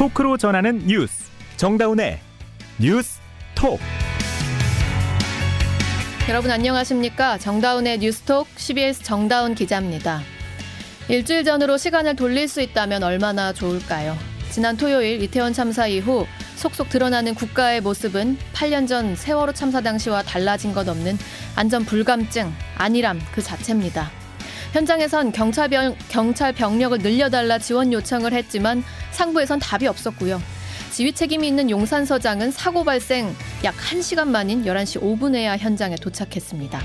토크로 전하는 뉴스 정다운의 뉴스 톡 여러분 안녕하십니까 정다운의 뉴스톡 CBS 정다운 기자입니다. 일주일 전으로 시간을 돌릴 수 있다면 얼마나 좋을까요? 지난 토요일 이태원 참사 이후 속속 드러나는 국가의 모습은 8년 전 세월호 참사 당시와 달라진 것 없는 안전 불감증, 안일함 그 자체입니다. 현장에선 경찰, 병, 경찰 병력을 늘려달라 지원 요청을 했지만 상부에선 답이 없었고요. 지휘 책임이 있는 용산서장은 사고 발생 약 1시간 만인 11시 5분에야 현장에 도착했습니다.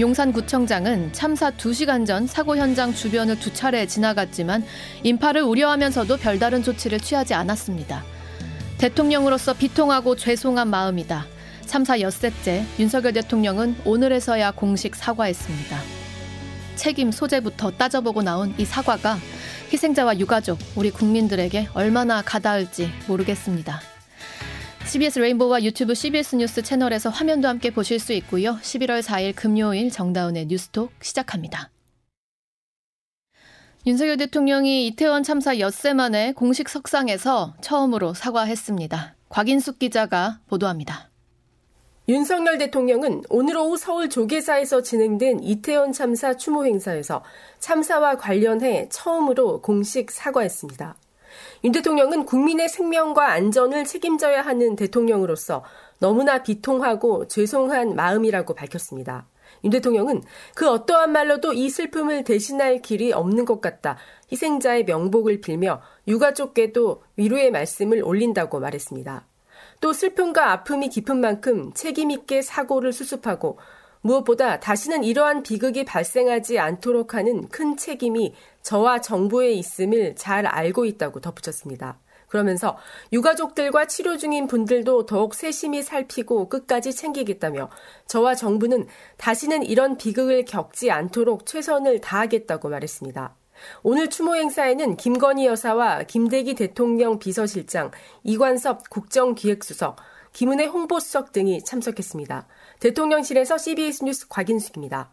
용산구청장은 참사 2시간 전 사고 현장 주변을 두 차례 지나갔지만 인파를 우려하면서도 별다른 조치를 취하지 않았습니다. 대통령으로서 비통하고 죄송한 마음이다. 참사 엿새째 윤석열 대통령은 오늘에서야 공식 사과했습니다. 책임 소재부터 따져보고 나온 이 사과가 희생자와 유가족, 우리 국민들에게 얼마나 가닿을지 모르겠습니다. CBS 레인보우와 유튜브 CBS 뉴스 채널에서 화면도 함께 보실 수 있고요. 11월 4일 금요일 정다운의 뉴스톡 시작합니다. 윤석열 대통령이 이태원 참사 엿새 만에 공식 석상에서 처음으로 사과했습니다. 곽인숙 기자가 보도합니다. 윤석열 대통령은 오늘 오후 서울 조계사에서 진행된 이태원 참사 추모 행사에서 참사와 관련해 처음으로 공식 사과했습니다. 윤 대통령은 국민의 생명과 안전을 책임져야 하는 대통령으로서 너무나 비통하고 죄송한 마음이라고 밝혔습니다. 윤 대통령은 그 어떠한 말로도 이 슬픔을 대신할 길이 없는 것 같다. 희생자의 명복을 빌며 유가족께도 위로의 말씀을 올린다고 말했습니다. 또 슬픔과 아픔이 깊은 만큼 책임있게 사고를 수습하고 무엇보다 다시는 이러한 비극이 발생하지 않도록 하는 큰 책임이 저와 정부에 있음을 잘 알고 있다고 덧붙였습니다. 그러면서 유가족들과 치료 중인 분들도 더욱 세심히 살피고 끝까지 챙기겠다며 저와 정부는 다시는 이런 비극을 겪지 않도록 최선을 다하겠다고 말했습니다. 오늘 추모 행사에는 김건희 여사와 김대기 대통령 비서실장, 이관섭 국정기획수석, 김은혜 홍보수석 등이 참석했습니다. 대통령실에서 CBS 뉴스 곽인숙입니다.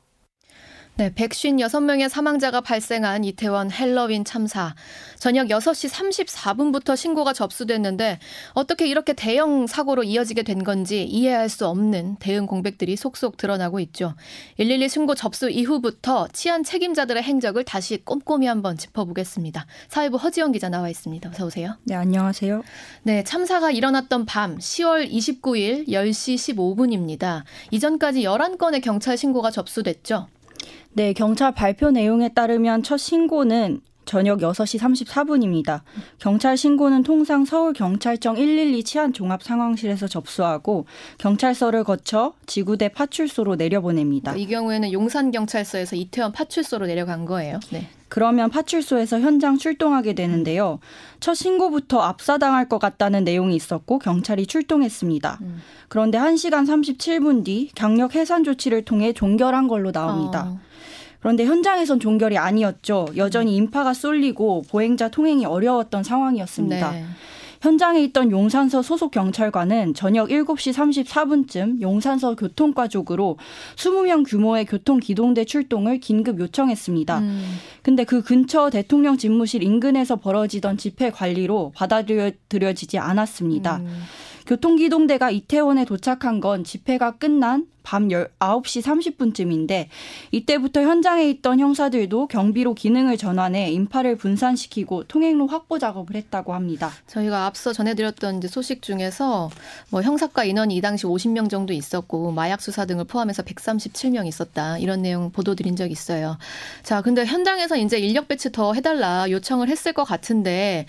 네, 156명의 사망자가 발생한 이태원 헬로윈 참사. 저녁 6시 34분부터 신고가 접수됐는데 어떻게 이렇게 대형 사고로 이어지게 된 건지 이해할 수 없는 대응 공백들이 속속 드러나고 있죠. 112 신고 접수 이후부터 치안 책임자들의 행적을 다시 꼼꼼히 한번 짚어보겠습니다. 사회부 허지영 기자 나와 있습니다. 어서 오세요. 네, 안녕하세요. 네, 참사가 일어났던 밤 10월 29일 10시 15분입니다. 이전까지 11건의 경찰 신고가 접수됐죠. 네, 경찰 발표 내용에 따르면 첫 신고는 저녁 6시 34분입니다. 경찰 신고는 통상 서울경찰청 112 치안 종합 상황실에서 접수하고 경찰서를 거쳐 지구대 파출소로 내려보냅니다. 이 경우에는 용산경찰서에서 이태원 파출소로 내려간 거예요. 네. 그러면 파출소에서 현장 출동하게 되는데요. 첫 신고부터 압사당할 것 같다는 내용이 있었고 경찰이 출동했습니다. 음. 그런데 1시간 37분 뒤 강력 해산 조치를 통해 종결한 걸로 나옵니다. 어. 그런데 현장에선 종결이 아니었죠. 여전히 인파가 쏠리고 보행자 통행이 어려웠던 상황이었습니다. 네. 현장에 있던 용산서 소속 경찰관은 저녁 7시 34분쯤 용산서 교통과 쪽으로 20명 규모의 교통 기동대 출동을 긴급 요청했습니다. 음. 근데 그 근처 대통령 집무실 인근에서 벌어지던 집회 관리로 받아들여지지 않았습니다. 음. 교통기동대가 이태원에 도착한 건 집회가 끝난 밤 9시 30분쯤인데 이때부터 현장에 있던 형사들도 경비로 기능을 전환해 인파를 분산시키고 통행로 확보 작업을 했다고 합니다. 저희가 앞서 전해드렸던 소식 중에서 뭐 형사과 인원이 이 당시 50명 정도 있었고 마약 수사 등을 포함해서 137명 있었다 이런 내용 보도 드린 적 있어요. 자, 근데 현장에서 이제 인력 배치 더 해달라 요청을 했을 것 같은데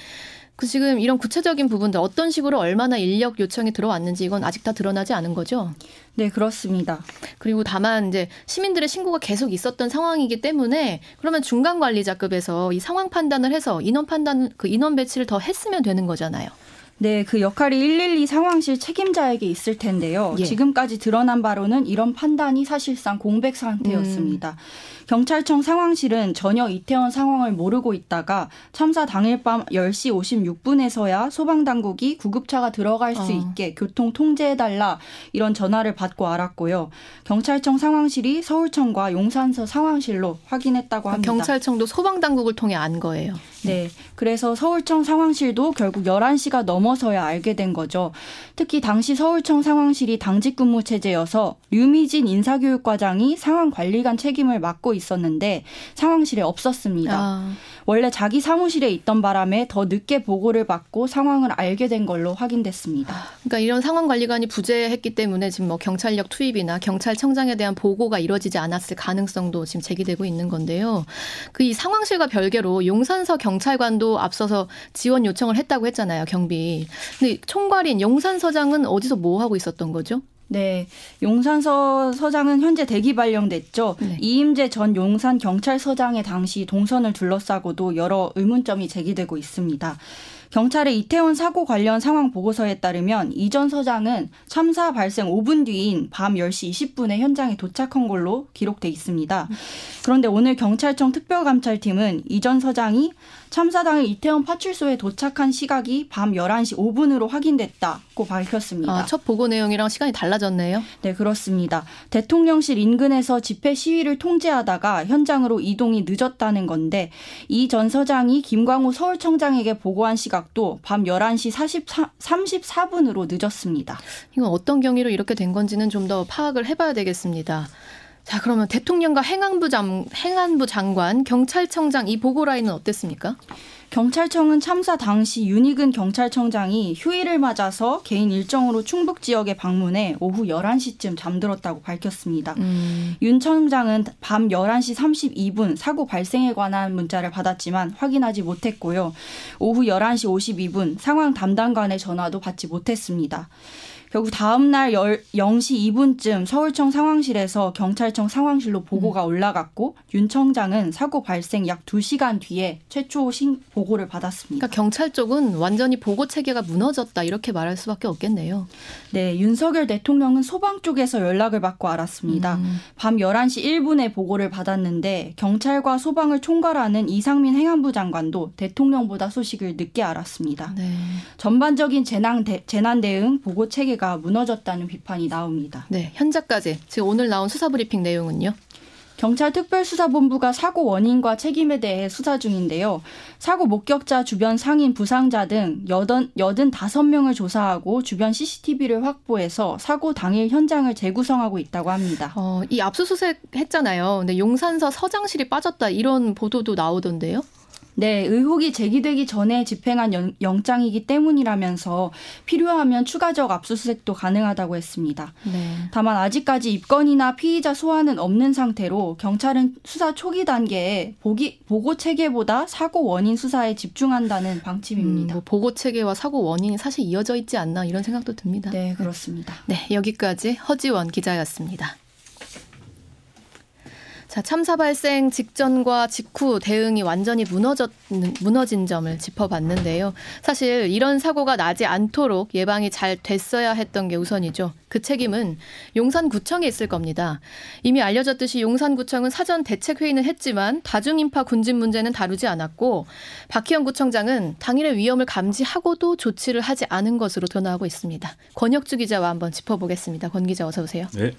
그 지금 이런 구체적인 부분들 어떤 식으로 얼마나 인력 요청이 들어왔는지 이건 아직 다 드러나지 않은 거죠? 네, 그렇습니다. 그리고 다만 이제 시민들의 신고가 계속 있었던 상황이기 때문에 그러면 중간 관리자급에서 이 상황 판단을 해서 인원 판단 그 인원 배치를 더 했으면 되는 거잖아요. 네, 그 역할이 112 상황실 책임자에게 있을 텐데요. 예. 지금까지 드러난 바로는 이런 판단이 사실상 공백 상태였습니다. 음. 경찰청 상황실은 전혀 이태원 상황을 모르고 있다가 참사 당일 밤 10시 56분에서야 소방당국이 구급차가 들어갈 수 어. 있게 교통 통제해달라 이런 전화를 받고 알았고요. 경찰청 상황실이 서울청과 용산서 상황실로 확인했다고 합니다. 경찰청도 소방당국을 통해 안 거예요. 네. 그래서 서울청 상황실도 결국 11시가 넘어서야 알게 된 거죠. 특히 당시 서울청 상황실이 당직 근무 체제여서 류미진 인사교육과장이 상황 관리관 책임을 맡고 있었는데 상황실에 없었습니다. 아. 원래 자기 사무실에 있던 바람에 더 늦게 보고를 받고 상황을 알게 된 걸로 확인됐습니다. 그러니까 이런 상황 관리관이 부재했기 때문에 지금 뭐 경찰력 투입이나 경찰청장에 대한 보고가 이루어지지 않았을 가능성도 지금 제기되고 있는 건데요. 그 이 상황실과 별개로 용산서 경찰관도 앞서서 지원 요청을 했다고 했잖아요, 경비. 근데 총괄인 용산서장은 어디서 뭐 하고 있었던 거죠? 네, 용산서 서장은 현재 대기 발령됐죠. 네. 이임재 전 용산 경찰서장의 당시 동선을 둘러싸고도 여러 의문점이 제기되고 있습니다. 경찰의 이태원 사고 관련 상황 보고서에 따르면 이전 서장은 참사 발생 5분 뒤인 밤 10시 20분에 현장에 도착한 걸로 기록돼 있습니다. 그런데 오늘 경찰청 특별감찰팀은 이전 서장이 참사 당일 이태원 파출소에 도착한 시각이 밤 11시 5분으로 확인됐다고 밝혔습니다. 아, 첫 보고 내용이랑 시간이 달라졌네요. 네, 그렇습니다. 대통령실 인근에서 집회 시위를 통제하다가 현장으로 이동이 늦었다는 건데 이 전 서장이 김광호 서울청장에게 보고한 시각도 밤 11시 44, 34분으로 늦었습니다. 이건 어떤 경위로 이렇게 된 건지는 좀 더 파악을 해봐야 되겠습니다. 자, 그러면 대통령과 행안부 장, 행안부 장관, 경찰청장 이 보고 라인은 어땠습니까? 경찰청은 참사 당시 윤희근 경찰청장이 휴일을 맞아서 개인 일정으로 충북 지역에 방문해 오후 11시쯤 잠들었다고 밝혔습니다. 음. 윤 청장은 밤 11시 32분 사고 발생에 관한 문자를 받았지만 확인하지 못했고요. 오후 11시 52분 상황 담당관의 전화도 받지 못했습니다. 결국 다음 날 0시 2분쯤 서울청 상황실에서 경찰청 상황실로 보고가 음. 올라갔고 윤 청장은 사고 발생 약 2시간 뒤에 최초 신 보고를 받았습니다. 그러니까 경찰 쪽은 완전히 보고 체계가 무너졌다 이렇게 말할 수밖에 없겠네요. 네, 윤석열 대통령은 소방 쪽에서 연락을 받고 알았습니다. 음. 밤 11시 1분에 보고를 받았는데 경찰과 소방을 총괄하는 이상민 행안부 장관도 대통령보다 소식을 늦게 알았습니다. 네. 전반적인 재난, 대, 재난 대응 보고 체계 체계가 무너졌다는 비판이 나옵니다. 네, 현재까지 지금 오늘 나온 수사 브리핑 내용은요? 경찰 특별수사본부가 사고 원인과 책임에 대해 수사 중인데요. 사고 목격자 주변 상인 부상자 등 여든, 여든 다섯 명을 조사하고 주변 CCTV를 확보해서 사고 당일 현장을 재구성하고 있다고 합니다. 어, 이 압수수색 했잖아요. 근데 용산서 서장실이 빠졌다 이런 보도도 나오던데요. 네, 의혹이 제기되기 전에 집행한 영장이기 때문이라면서 필요하면 추가적 압수수색도 가능하다고 했습니다. 네. 다만 아직까지 입건이나 피의자 소환은 없는 상태로 경찰은 수사 초기 단계에 보기, 보고 체계보다 사고 원인 수사에 집중한다는 방침입니다. 음, 뭐 보고 체계와 사고 원인이 사실 이어져 있지 않나 이런 생각도 듭니다. 네, 그렇습니다. 네, 여기까지 허지원 기자였습니다. 자, 참사 발생 직전과 직후 대응이 완전히 무너졌, 무너진 점을 짚어봤는데요. 사실 이런 사고가 나지 않도록 예방이 잘 됐어야 했던 게 우선이죠. 그 책임은 용산구청에 있을 겁니다. 이미 알려졌듯이 용산구청은 사전 대책회의는 했지만 다중인파 군진 문제는 다루지 않았고 박희영 구청장은 당일의 위험을 감지하고도 조치를 하지 않은 것으로 드러나고 있습니다. 권혁주 기자와 한번 짚어보겠습니다. 권 기자 어서 오세요. 네.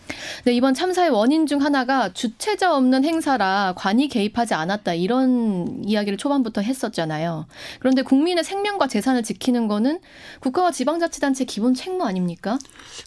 네 이번 참사의 원인 중 하나가 주체자 없는 행사라 관이 개입하지 않았다 이런 이야기를 초반부터 했었잖아요. 그런데 국민의 생명과 재산을 지키는 거는 국가와 지방자치단체 기본 책무 아닙니까?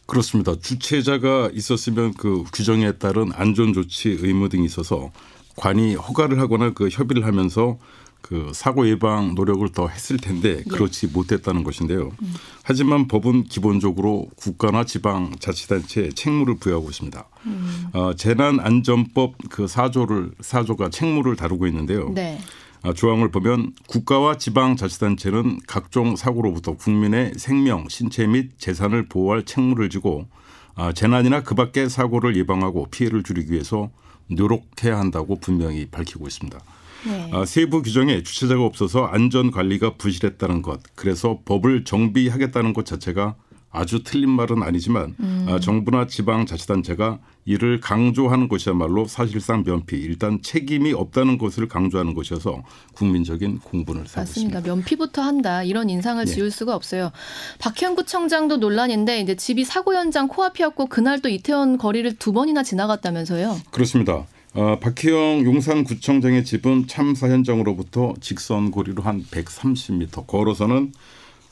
그렇습니다. 그렇습니다. 주체자가 있었으면 그 규정에 따른 안전 조치 의무 등이 있어서 관이 허가를 하거나 그 협의를 하면서 그 사고 예방 노력을 더 했을 텐데 예. 그렇지 예. 못했다는 것인데요. 음. 하지만 법은 기본적으로 국가나 지방 자치단체에 책무를 부여하고 있습니다. 음. 어, 재난안전법 그 사조를 사조가 책무를 다루고 있는데요. 네. 아, 조항을 보면 국가와 지방자치단체는 각종 사고로부터 국민의 생명, 신체 및 재산을 보호할 책무를 지고 아, 재난이나 그 밖의 사고를 예방하고 피해를 줄이기 위해서 노력해야 한다고 분명히 밝히고 있습니다. 네. 아, 세부 규정에 주체자가 없어서 안전 관리가 부실했다는 것, 그래서 법을 정비하겠다는 것 자체가 아주 틀린 말은 아니지만 음. 정부나 지방자치단체가 이를 강조하는 것이야말로 사실상 면피 일단 책임이 없다는 것을 강조하는 것이어서 국민적인 공분을 사고 맞습니다. 있습니다. 면피부터 한다 이런 인상을 네. 지울 수가 없어요. 박현 구청장도 논란인데 이제 집이 사고 현장 코앞이었고 그날 또 이태원 거리를 두 번이나 지나갔다면서요? 그렇습니다. 어, 박희영 용산구청장의 집은 참사 현장으로부터 직선 거리로 한 130m 걸어서는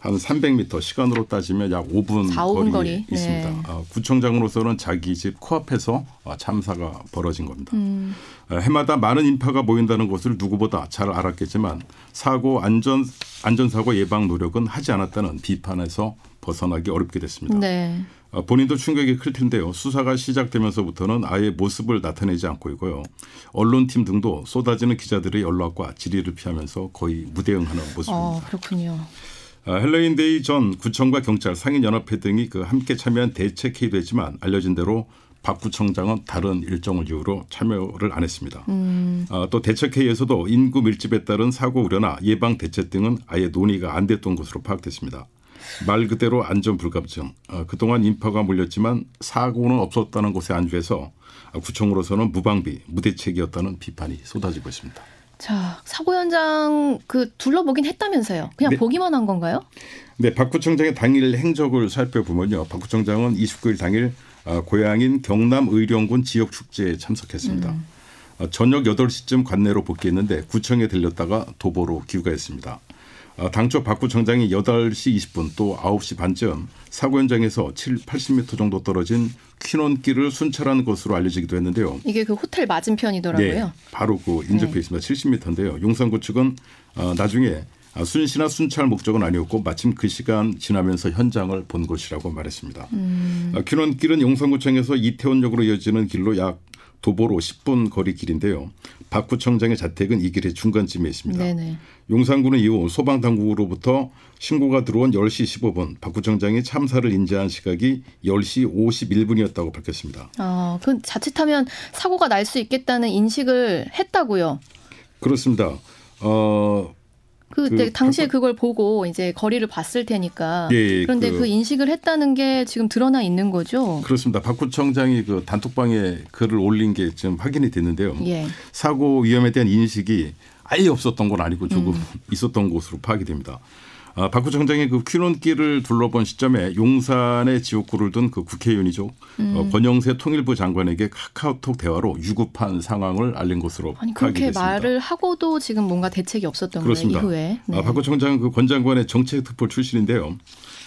한 300m 시간으로 따지면 약 5분 4, 거리에 거리. 있습니다. 네. 어, 구청장으로서는 자기 집 코앞에서 어, 참사가 벌어진 겁니다. 음. 어, 해마다 많은 인파가 모인다는 것을 누구보다 잘 알았겠지만 사고 안전 안전사고 예방 노력은 하지 않았다는 비판에서 벗어나기 어렵게 됐습니다. 네. 어, 본인도 충격이 클 텐데요. 수사가 시작되면서부터는 아예 모습을 나타내지 않고 있고요. 언론팀 등도 쏟아지는 기자들의 연락과 질의를 피하면서 거의 무대응하는 모습입니다. 어, 그렇군요. 아, Halloween Day 전 구청과 경찰 상인연합회 등이 그 함께 참여한 대책 회의도 했지만 알려진 대로 박 구청장은 다른 일정을 이유로 참여를 안 했습니다. 음. 아, 또 대책회의에서도 인구 밀집에 따른 사고 우려나 예방 대책 등은 아예 논의가 안 됐던 것으로 파악됐습니다. 말 그대로 안전 불감증. 아, 그동안 인파가 몰렸지만 사고는 없었다는 것에 안주해서 구청으로서는 무방비, 무대책이었다는 비판이 쏟아지고 있습니다. 자, 사고 현장 그 둘러보긴 했다면서요. 그냥 네. 보기만 한 건가요? 네, 박 구청장의 당일 행적을 살펴보면요. 박 구청장은 29일 당일 아, 고향인 경남 의령군 지역 축제에 참석했습니다. 음. 아, 저녁 8시쯤 관내로 복귀했는데 구청에 들렸다가 도보로 귀가했습니다. 아, 당초 박 구청장이 8시 20분 또 9시 반쯤 사고 현장에서 7, 80m 정도 떨어진 퀴논길을 순찰한 것으로 알려지기도 했는데요. 이게 그 호텔 맞은편이더라고요. 네, 바로 그 인접해 네. 있습니다. 70m인데요. 용산구 측은 어, 나중에 순시나 순찰 목적은 아니었고 마침 그 시간 지나면서 현장을 본 것이라고 말했습니다. 음. 퀴논길은 용산구청에서 이태원역으로 이어지는 길로 약 도보로 10분 거리 길인데요. 박 구청장의 자택은 이 길의 중간쯤에 있습니다. 네네. 용산구는 이후 소방당국으로부터 신고가 들어온 10시 15분 박 구청장이 참사를 인지한 시각이 10시 51분이었다고 밝혔습니다. 아, 그 자칫하면 사고가 날 수 있겠다는 인식을 했다고요? 그렇습니다. 어, 그, 그 당시에 그걸 보고 이제 거리를 봤을 테니까. 예, 예, 그런데 그, 그, 인식을 했다는 게 지금 드러나 있는 거죠. 그렇습니다. 박 구청장이 그 단톡방에 글을 올린 게 지금 확인이 됐는데요. 예. 사고 위험에 대한 인식이 아예 없었던 건 아니고 조금 음. 있었던 것으로 파악이 됩니다. 아, 박 구 청장이 그 퀴논길을 둘러본 시점에 용산의 지역구를 둔 그 국회의원이죠. 어, 음. 어, 권영세 통일부 장관에게 카카오톡 대화로 유급한 상황을 알린 것으로 아니, 그렇게 됐습니다. 말을 하고도 지금 뭔가 대책이 없었던. 거예요 이후에. 네. 아, 박 구 청장은 그권 장관의 정책특보 출신인데요.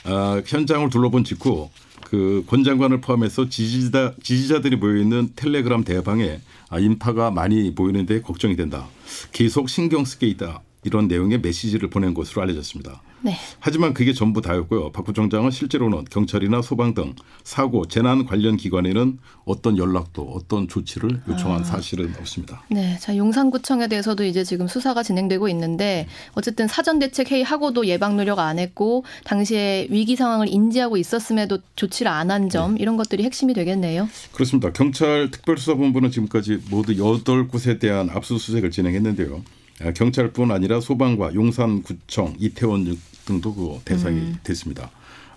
아, 현장을 둘러본 직후 그권 장관을 포함해서 지지자 지지자들이 모여 있는 텔레그램 대방에 아, 인파가 많이 모이는데 걱정이 된다. 계속 신경 쓰게 있다. 이런 내용의 메시지를 보낸 것으로 알려졌습니다. 네. 하지만 그게 전부 다였고요. 박 부총장은 실제로는 경찰이나 소방 등 사고 재난 관련 기관에는 어떤 연락도 어떤 조치를 요청한 아. 사실은 없습니다. 네, 자 용산구청에 대해서도 이제 지금 수사가 진행되고 있는데 어쨌든 사전 대책 회의하고도 예방 노력 안 했고 당시에 위기 상황을 인지하고 있었음에도 조치를 안 한점 네. 이런 것들이 핵심이 되겠네요. 그렇습니다. 경찰 특별수사본부는 지금까지 모두 여덟 곳에 대한 압수수색을 진행했는데요. 아, 경찰뿐 아니라 소방과 용산구청, 이태원 등도 그 대상이 음. 됐습니다.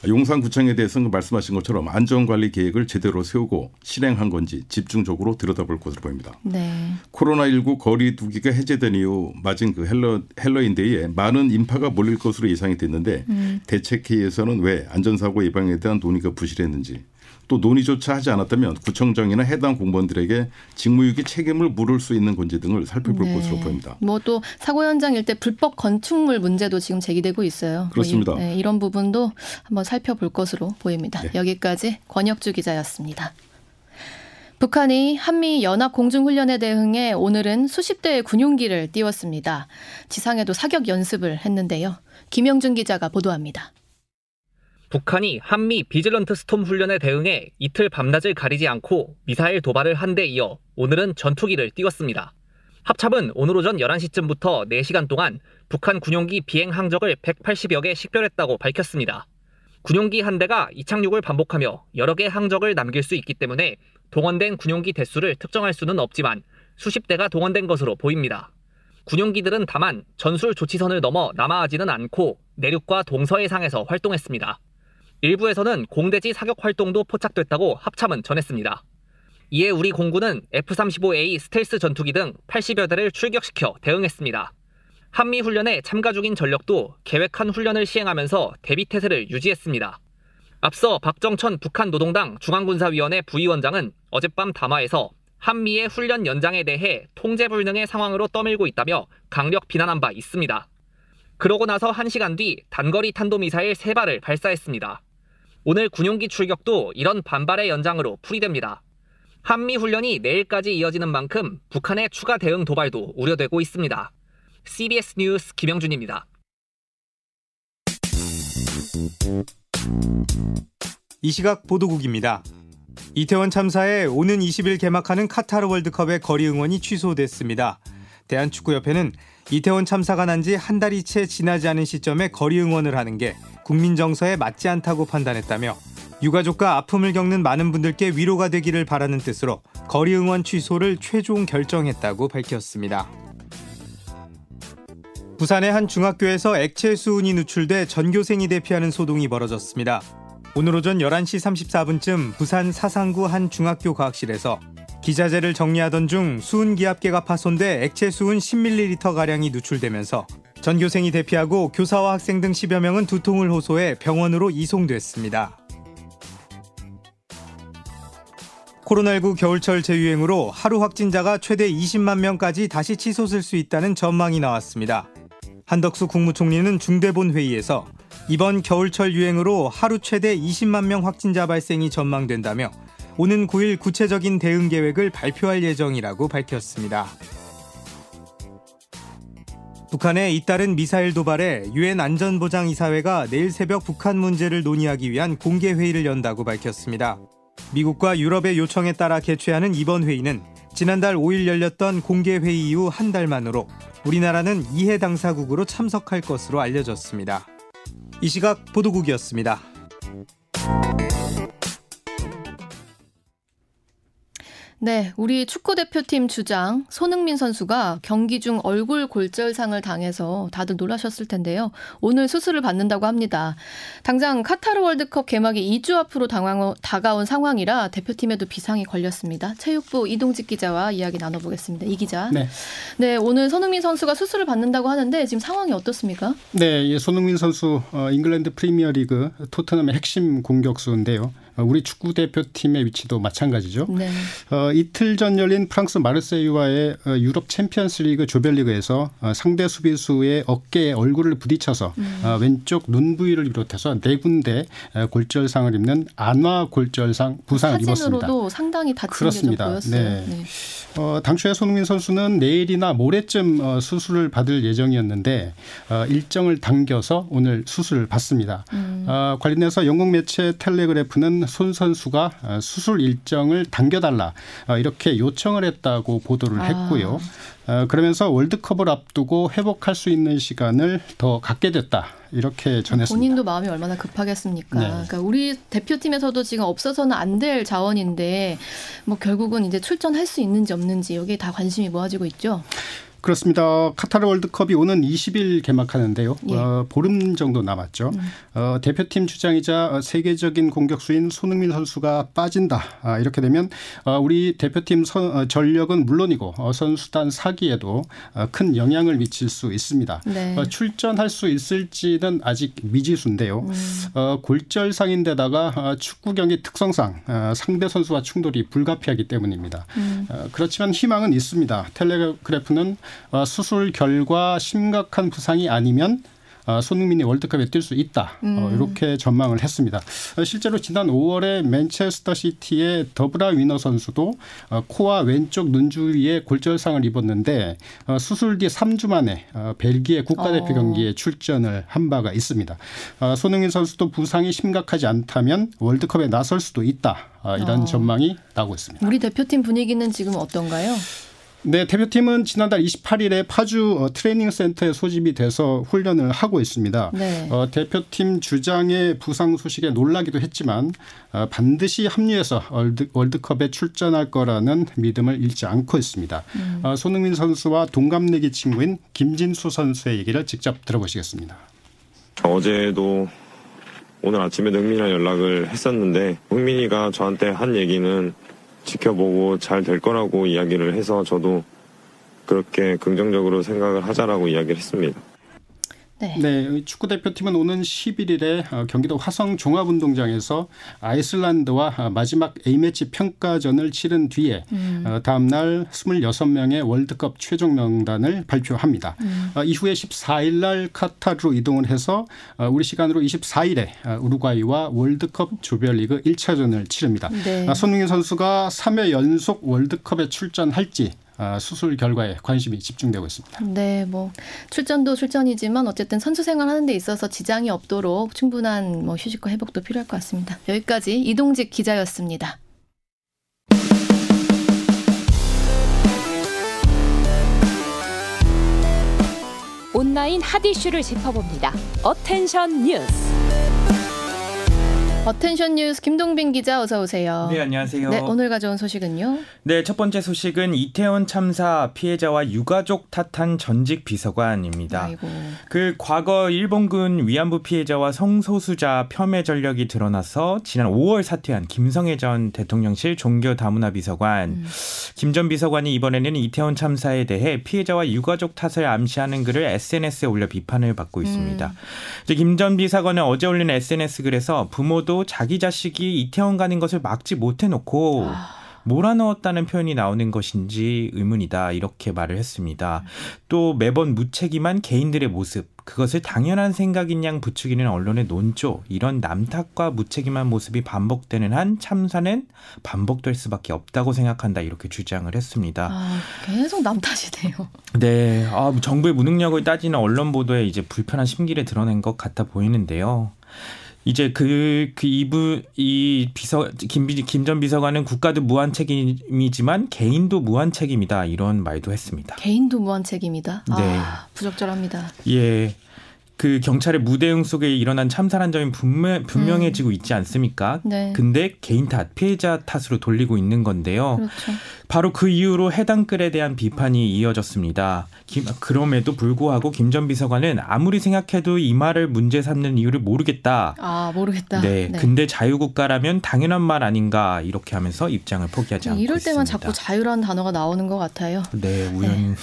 용산구청에 대해서는 그 말씀하신 것처럼 안전관리 계획을 제대로 세우고 실행한 건지 집중적으로 들여다볼 것으로 보입니다. 네. 코로나19 거리 두기가 해제된 이후 맞은 그 헬러, 헬러인데이에 많은 인파가 몰릴 것으로 예상이 됐는데 음. 대책회의에서는 왜 안전사고 예방에 대한 논의가 부실했는지 또 논의조차 하지 않았다면 구청장이나 해당 공무원들에게 직무유기 책임을 물을 수 있는 건지 등을 살펴볼 네. 것으로 보입니다. 뭐 또 사고 현장일 때 불법 건축물 문제도 지금 제기되고 있어요. 뭐 그렇습니다. 뭐 이, 네, 이런 부분도 한번 살펴볼 것으로 보입니다. 네. 여기까지 권혁주 기자였습니다. 북한이 한미 연합 공중훈련에 대응해 오늘은 수십 대의 군용기를 띄웠습니다. 지상에도 사격 연습을 했는데요. 김영준 기자가 보도합니다. 북한이 한미 비질런트 스톰 훈련에 대응해 이틀 밤낮을 가리지 않고 미사일 도발을 한 데 이어 오늘은 전투기를 띄웠습니다. 합참은 오늘 오전 11시쯤부터 4시간 동안 북한 군용기 비행 항적을 180여 개 식별했다고 밝혔습니다. 군용기 한 대가 이착륙을 반복하며 여러 개 항적을 남길 수 있기 때문에 동원된 군용기 대수를 특정할 수는 없지만 수십 대가 동원된 것으로 보입니다. 군용기들은 다만 전술 조치선을 넘어 남하하지는 않고 내륙과 동서해상에서 활동했습니다. 일부에서는 공대지 사격 활동도 포착됐다고 합참은 전했습니다. 이에 우리 공군은 F-35A 스텔스 전투기 등 80여 대를 출격시켜 대응했습니다. 한미 훈련에 참가 중인 전력도 계획한 훈련을 시행하면서 대비 태세를 유지했습니다. 앞서 박정천 북한 노동당 중앙군사위원회 부위원장은 어젯밤 담화에서 한미의 훈련 연장에 대해 통제 불능의 상황으로 떠밀고 있다며 강력 비난한 바 있습니다. 그러고 나서 1시간 뒤 단거리 탄도미사일 3발을 발사했습니다. 오늘 군용기 출격도 이런 반발의 연장으로 풀이됩니다. 한미 훈련이 내일까지 이어지는 만큼 북한의 추가 대응 도발도 우려되고 있습니다. CBS 뉴스 김영준입니다. 이 시각 보도국입니다. 이태원 참사에 오는 20일 개막하는 카타르 월드컵의 거리 응원이 취소됐습니다. 대한축구협회는 이태원 참사가 난 지 한 달이 채 지나지 않은 시점에 거리 응원을 하는 게 국민 정서에 맞지 않다고 판단했다며 유가족과 아픔을 겪는 많은 분들께 위로가 되기를 바라는 뜻으로 거리 응원 취소를 최종 결정했다고 밝혔습니다. 부산의 한 중학교에서 액체 수은이 누출돼 전교생이 대피하는 소동이 벌어졌습니다. 오늘 오전 11시 34분쯤 부산 사상구 한 중학교 과학실에서 기자재를 정리하던 중 수은 기압계가 파손돼 액체 수은 10ml가량이 누출되면서 전교생이 대피하고 교사와 학생 등 10여 명은 두통을 호소해 병원으로 이송됐습니다. 코로나19 겨울철 재유행으로 하루 확진자가 최대 20만 명까지 다시 치솟을 수 있다는 전망이 나왔습니다. 한덕수 국무총리는 중대본 회의에서 이번 겨울철 유행으로 하루 최대 20만 명 확진자 발생이 전망된다며 오는 9일 구체적인 대응 계획을 발표할 예정이라고 밝혔습니다. 북한의 잇따른 미사일 도발에 유엔 안전보장이사회가 내일 새벽 북한 문제를 논의하기 위한 공개 회의를 연다고 밝혔습니다. 미국과 유럽의 요청에 따라 개최하는 이번 회의는 지난달 5일 열렸던 공개 회의 이후 한 달 만으로 우리나라는 이해 당사국으로 참석할 것으로 알려졌습니다. 이 시각 보도국이었습니다. 네, 우리 축구 대표팀 주장 손흥민 선수가 경기 중 얼굴 골절상을 당해서 다들 놀라셨을 텐데요. 오늘 수술을 받는다고 합니다. 당장 카타르 월드컵 개막이 2주 앞으로 다가온 상황이라 대표팀에도 비상이 걸렸습니다. 체육부 이동직 기자와 이야기 나눠보겠습니다. 이 기자. 네. 네, 오늘 손흥민 선수가 수술을 받는다고 하는데 지금 상황이 어떻습니까? 네, 손흥민 선수 어, 잉글랜드 프리미어리그 토트넘의 핵심 공격수인데요. 어, 우리 축구 대표팀의 위치도 마찬가지죠. 네. 어, 이틀 전 열린 프랑스 마르세유와의 어, 유럽 챔피언스리그 조별리그에서 어, 상대 수비수의 어깨에 얼굴을 부딪혀서 음. 어, 왼쪽 눈 부위를 비롯해서 네 군데 어, 골절상을 입는 안화 골절상 부상을 입었습니다. 사진으로도 상당히 다친 그렇습니다. 게 보였어요. 네. 네. 어, 당초에 손흥민 선수는 내일이나 모레쯤 어, 수술을 받을 예정이었는데 어, 일정을 당겨서 오늘 수술을 받습니다. 음. 어, 관련해서 영국 매체 텔레그래프는 손 선수가 어, 수술 일정을 당겨달라 어, 이렇게 요청을 했다고 보도를 아. 했고요. 어, 그러면서 월드컵을 앞두고 회복할 수 있는 시간을 더 갖게 됐다. 이렇게 전했습니다. 본인도 마음이 얼마나 급하겠습니까? 네. 그러니까 우리 대표팀에서도 지금 없어서는 안 될 자원인데 뭐 결국은 이제 출전할 수 있는지 없는지 여기에 다 관심이 모아지고 있죠. 그렇습니다. 카타르 월드컵이 오는 20일 개막하는데요. 예. 어, 보름 정도 남았죠. 음. 어, 대표팀 주장이자 세계적인 공격수인 손흥민 선수가 빠진다. 아, 이렇게 되면 어, 우리 대표팀 선, 어, 전력은 물론이고 어, 선수단 사기에도 어, 큰 영향을 미칠 수 있습니다. 네. 어, 출전할 수 있을지는 아직 미지수인데요. 음. 어, 골절상인데다가 어, 축구 경기 특성상 어, 상대 선수와 충돌이 불가피하기 때문입니다. 음. 어, 그렇지만 희망은 있습니다. 텔레그래프는 어, 수술 결과 심각한 부상이 아니면 어, 손흥민이 월드컵에 뛸 수 있다. 어, 음. 이렇게 전망을 했습니다. 실제로 지난 5월에 맨체스터 시티의 더브라 위너 선수도 코와 왼쪽 눈 주위에 골절상을 입었는데 수술 뒤 3주 만에 벨기에 국가대표 경기에 출전을 한 바가 있습니다. 손흥민 선수도 부상이 심각하지 않다면 월드컵에 나설 수도 있다. 이런 어. 전망이 나오고 있습니다. 우리 대표팀 분위기는 지금 어떤가요? 네, 대표팀은 지난달 28일에 파주 어, 트레이닝 센터에 소집이 돼서 훈련을 하고 있습니다. 네. 어, 대표팀 주장의 부상 소식에 놀라기도 했지만 어, 반드시 합류해서 월드, 월드 컵에 출전할 거라는 믿음을 잃지 않고 있습니다. 음. 어, 손흥민 선수와 동갑내기 친구인 김진수 선수의 얘기를 직접 들어보시겠습니다. 어제도 오늘 아침에 흥민이랑 연락을 했었는데 흥민이가 저한테 한 얘기는 지켜보고 잘 될 거라고 이야기를 해서 저도 그렇게 긍정적으로 생각을 하자라고 이야기를 했습니다. 네. 네. 축구 대표팀은 오는 11일에 어, 경기도 화성 종합운동장에서 아이슬란드와 어, 마지막 A매치 평가전을 치른 뒤에 음. 어, 다음 날 26명의 월드컵 최종 명단을 발표합니다. 음. 이후에 14일 날 카타르로 이동을 해서 우리 시간으로 24일에 우루과이와 월드컵 조별리그 1차전을 치릅니다. 네. 손흥민 선수가 3회 연속 월드컵에 출전할지 아, 수술 결과에 관심이 집중되고 있습니다. 네, 뭐 출전도 출전이지만 어쨌든 선수 생활하는 데 있어서 지장이 없도록 충분한 뭐 휴식과 회복도 필요할 것 같습니다. 여기까지 이동직 기자였습니다. 온라인 핫 이슈를 짚어봅니다. Attention 뉴스. Attention 뉴스 김동빈 기자 어서 오세요. 네, 안녕하세요. 네, 오늘 가져온 소식은요? 네, 첫 번째 소식은 이태원 참사 피해자와 유가족 탓한 전직 비서관입니다. 아이고. 그 과거 일본군 위안부 피해자와 성소수자 폄훼 전력이 드러나서 지난 5월 사퇴한 김성회 전 대통령실 종교 다문화 비서관 음. 김전 비서관이 이번에는 이태원 참사에 대해 피해자와 유가족 탓을 암시하는 글을 SNS에 올려 비판을 받고 있습니다. 음. 김전 비서관은 어제 올린 SNS 글에서 부모도 자기 자식이 이태원 가는 것을 막지 못해놓고 아. 몰아넣었다는 표현이 나오는 것인지 의문이다 이렇게 말을 했습니다. 또 매번 무책임한 개인들의 모습 그것을 당연한 생각인 양 부추기는 언론의 논조 이런 남탓과 무책임한 모습이 반복되는 한 참사는 반복될 수밖에 없다고 생각한다 이렇게 주장을 했습니다. 아, 계속 남탓이네요. 네, 아, 정부의 무능력을 따지는 언론 보도에 이제 불편한 심기를 드러낸 것 같아 보이는데요. 이제 그, 그 이부, 이 비서, 김, 김전 비서관은 국가도 무한 책임이지만 개인도 무한 책임이다. 이런 말도 했습니다. 개인도 무한 책임이다? 네. 아, 부적절합니다. 예. 그 경찰의 무대응 속에 일어난 참사란 점이 분명, 분명해지고 음. 있지 않습니까? 네. 근데 개인 탓, 피해자 탓으로 돌리고 있는 건데요. 그렇죠. 바로 그 이후로 해당 글에 대한 비판이 이어졌습니다. 김, 그럼에도 불구하고 김 전 비서관은 아무리 생각해도 이 말을 문제 삼는 이유를 모르겠다. 아, 모르겠다. 네. 네. 근데 자유국가라면 당연한 말 아닌가 이렇게 하면서 입장을 포기하지 않고 이럴 때만 있습니다. 자꾸 자유라는 단어가 나오는 것 같아요. 네, 우연. 네.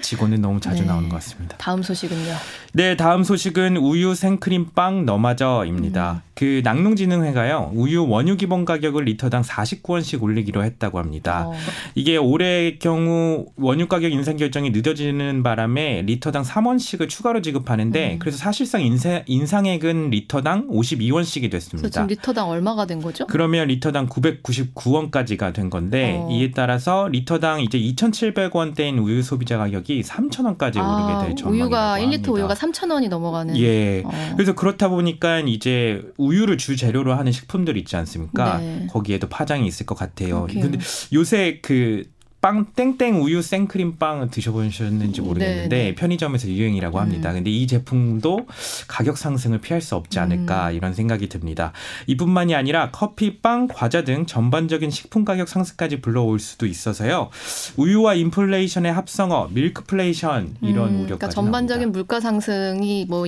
직원은 너무 자주 네. 나오는 것 같습니다. 다음 소식은요? 네, 다음 소식은 우유 생크림 빵 너마저입니다. 음. 그 낙농진흥회가요 우유 원유 기본 가격을 리터당 49원씩 올리기로 했다고 합니다. 어. 이게 올해 경우 원유 가격 인상 결정이 늦어지는 바람에 리터당 3원씩을 추가로 지급하는데 음. 그래서 사실상 인세, 인상액은 리터당 52원씩이 됐습니다. 지금 리터당 얼마가 된 거죠? 그러면 리터당 999원까지가 된 건데 어. 이에 따라서 리터당 이제 2,700원대인 우유 소비자 가격이 3,000원까지 아, 오르게 될 전망이라고 우유가 합니다. 1리터 우유가 3,000원이 넘어가는. 예. 어. 그래서 그렇다 보니까 이제 우유를 주 재료로 하는 식품들 있지 않습니까? 네. 거기에도 파장이 있을 것 같아요. 그렇게요. 근데 요새 그 빵 땡땡 우유 생크림 빵 드셔보셨는지 모르겠는데 네네. 네. 편의점에서 유행이라고 합니다. 음. 근데 이 제품도 가격 상승을 피할 수 없지 않을까 음. 이런 생각이 듭니다. 이뿐만이 아니라 커피, 빵, 과자 등 전반적인 식품 가격 상승까지 불러올 수도 있어서요. 우유와 인플레이션의 합성어, 밀크플레이션 이런 음, 우려까지 그러니까 전반적인 나옵니다. 물가 상승이 뭐,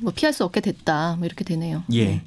뭐, 피할 수 없게 됐다. 뭐 이렇게 되네요. 예.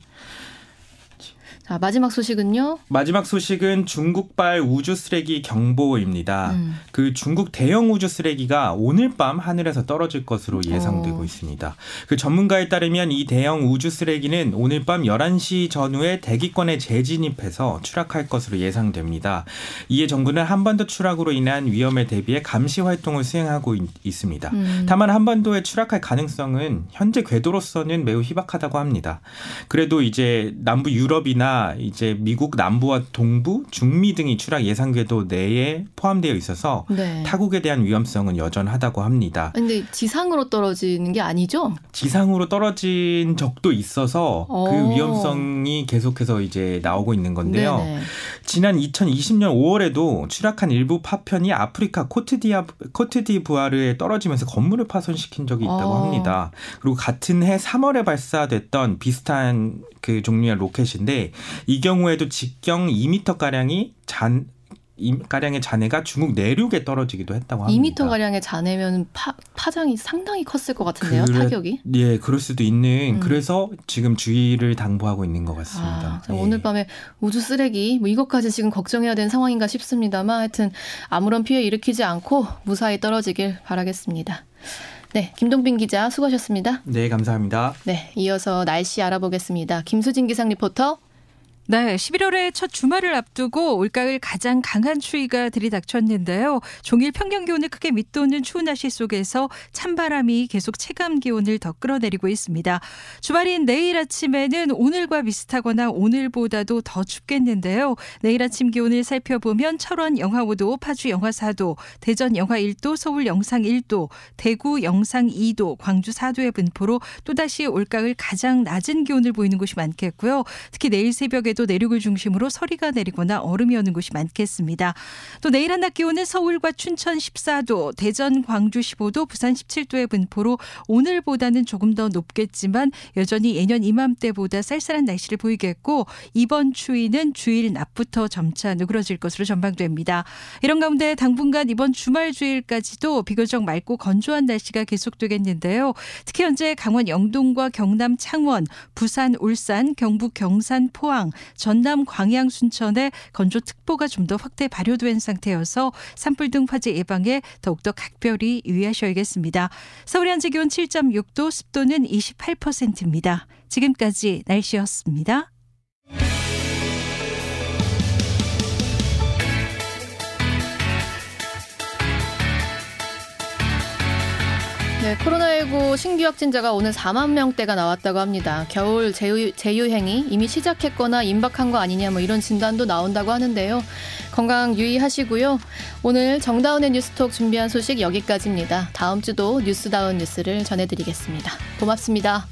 네. 자, 마지막 소식은요? 마지막 소식은 중국발 우주 쓰레기 경보입니다. 음. 그 중국 대형 우주 쓰레기가 오늘 밤 하늘에서 떨어질 것으로 예상되고 오. 있습니다. 그 전문가에 따르면 이 대형 우주 쓰레기는 오늘 밤 11시 전후에 대기권에 재진입해서 추락할 것으로 예상됩니다. 이에 정부는 한반도 추락으로 인한 위험에 대비해 감시 활동을 수행하고 있, 습니다 음. 다만 한반도에 추락할 가능성은 현재 궤도로서는 매우 희박하다고 합니다. 그래도 이제 남부 유럽이나 이제 미국 남부와 동부, 중미 등이 추락 예상 궤도 내에 포함되어 있어서 네. 타국에 대한 위험성은 여전하다고 합니다. 근데 지상으로 떨어지는 게 아니죠? 지상으로 떨어진 적도 있어서 그 오. 그 위험성이 계속해서 이제 나오고 있는 건데요. 네네. 지난 2020년 5월에도 추락한 일부 파편이 아프리카 코트디아 코트디부아르에 떨어지면서 건물을 파손시킨 적이 있다고 어. 합니다. 그리고 같은 해 3월에 발사됐던 비슷한 그 종류의 로켓인데 이 경우에도 직경 2m 가량이 잔 가량의 잔해가 중국 내륙에 떨어지기도 했다고 합니다. 2m 가량의 잔해면 파, 파장이 상당히 컸을 것 같은데요. 그래, 타격이? 예, 그럴 수도 있는. 음. 그래서 지금 주의를 당부하고 있는 것 같습니다. 아, 예. 오늘 밤에 우주 쓰레기 뭐 이것까지 지금 걱정해야 되는 상황인가 싶습니다만 하여튼 아무런 피해 일으키지 않고 무사히 떨어지길 바라겠습니다. 네, 김동빈 기자 수고하셨습니다. 네, 감사합니다. 네, 이어서 날씨 알아보겠습니다. 김수진 기상 리포터. 네, 11월의 첫 주말을 앞두고 올가을 가장 강한 추위가 들이닥쳤는데요. 종일 평균 기온을 크게 밑도는 추운 날씨 속에서 찬바람이 계속 체감 기온을 더 끌어내리고 있습니다. 주말인 내일 아침에는 오늘과 비슷하거나 오늘보다도 더 춥겠는데요. 내일 아침 기온을 살펴보면 철원 영하 5도, 파주 영하 4도, 대전 영하 1도, 서울 영상 1도, 대구 영상 2도, 광주 4도의 분포로 또다시 올가을 가장 낮은 기온을 보이는 곳이 많겠고요. 특히 내일 새벽에 또 내륙을 중심으로 서리가 내리거나 얼음이 오는 곳이 많겠습니다. 또 내일 한낮 기온은 서울과 춘천 14도, 대전, 광주 15도, 부산 17도의 분포로 오늘보다는 조금 더 높겠지만 여전히 예년 이맘때보다 쌀쌀한 날씨를 보이겠고 이번 추위는 주일 낮부터 점차 누그러질 것으로 전망됩니다. 이런 가운데 당분간 이번 주말 주일까지도 비교적 맑고 건조한 날씨가 계속되겠는데요. 특히 현재 강원 영동과 경남 창원, 부산, 울산, 경북 경산, 포항, 전남 광양 순천에 건조특보가 좀 더 확대 발효된 상태여서 산불 등 화재 예방에 더욱더 각별히 유의하셔야겠습니다. 서울 현재 기온 7.6도, 습도는 28%입니다. 지금까지 날씨였습니다. 네, 코로나19 신규 확진자가 오늘 4만 명대가 나왔다고 합니다. 겨울 제유, 제유행이 이미 시작했거나 임박한 거 아니냐 뭐 이런 진단도 나온다고 하는데요. 건강 유의하시고요. 오늘 정다운의 뉴스톡 준비한 소식 여기까지입니다. 다음 주도 뉴스다운 뉴스를 전해드리겠습니다. 고맙습니다.